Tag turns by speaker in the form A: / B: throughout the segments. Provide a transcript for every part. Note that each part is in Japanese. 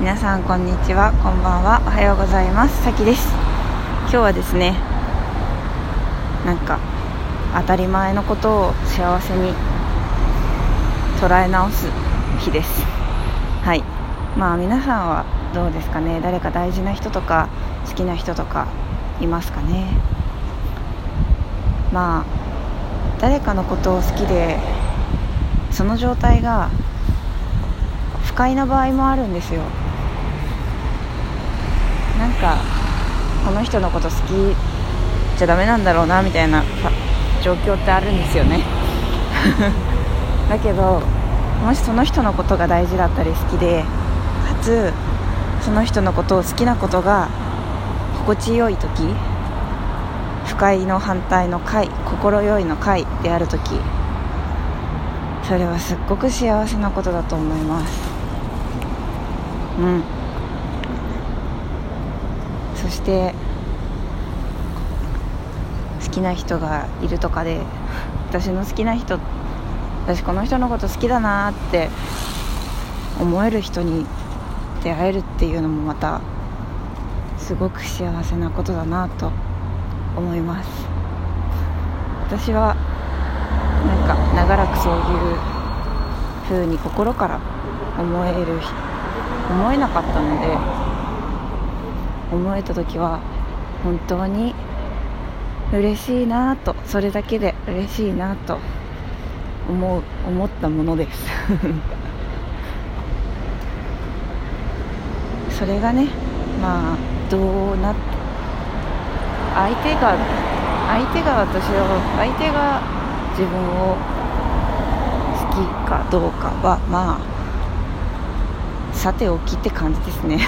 A: 皆さんこんにちは。こんばんは。おはようございます。さきです。今日はですねなんか当たり前のことを幸せに捉え直す日です。はい。まあ皆さんはどうですかね？誰か大事な人とか好きな人とかいますかね？まあ誰かのことを好きでその状態が不快な場合もあるんですよ。なんかこの人のこと好きじゃダメなんだろうなみたいな状況ってあるんですよね。だけどもしその人のことが大事だったり好きでかつその人のことを好きなことが心地よい時不快の反対の快心よいの快である時それはすっごく幸せなことだと思います。うん。そして好きな人がいるとかで私の好きな人私この人のこと好きだなって思える人に出会えるっていうのもまたすごく幸せなことだなと思います。私はなんか長らくそういう風に心から思える思えなかったので思えた時は本当に嬉しいなとそれだけで嬉しいなと思う思ったものです。それがねまあどうな相手が相手が私を相手が自分を好きかどうかはまあさておきって感じですね。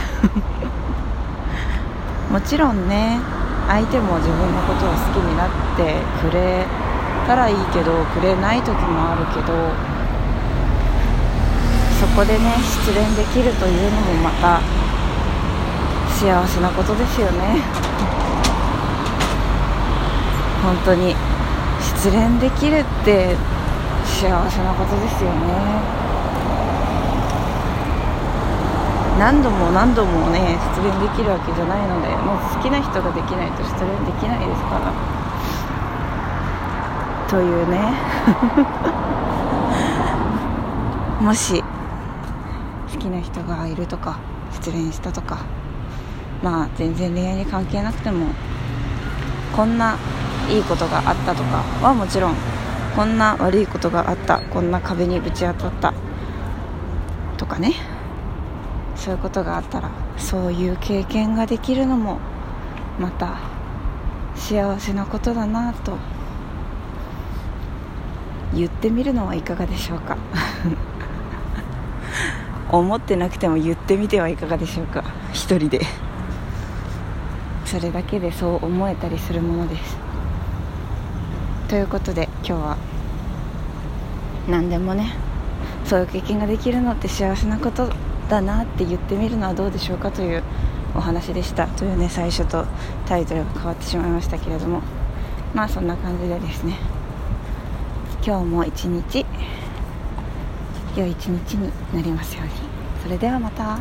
A: もちろんね相手も自分のことを好きになってくれたらいいけどくれない時もあるけどそこでね失恋できるというのもまた幸せなことですよね。本当に。失恋できるって幸せなことですよね。何度も何度もね失恋できるわけじゃないのでもう好きな人ができないと失恋できないですから。というね。もし好きな人がいるとか失恋したとかまあ全然恋愛に関係なくてもこんないいことがあったとかはもちろんこんな悪いことがあったこんな壁にぶち当たったとかね。そういうことがあったらそういう経験ができるのもまた幸せなことだなと。言ってみるのはいかがでしょうか。思ってなくても言ってみてはいかがでしょうか。一人で。それだけでそう思えたりするものです。ということで今日は何でもねそういう経験ができるのって幸せなことだなって言ってみるのはどうでしょうかというお話でした。というね最初とタイトルが変わってしまいましたけれども。まあそんな感じでですね。今日も一日良い一日になりますように。それではまた。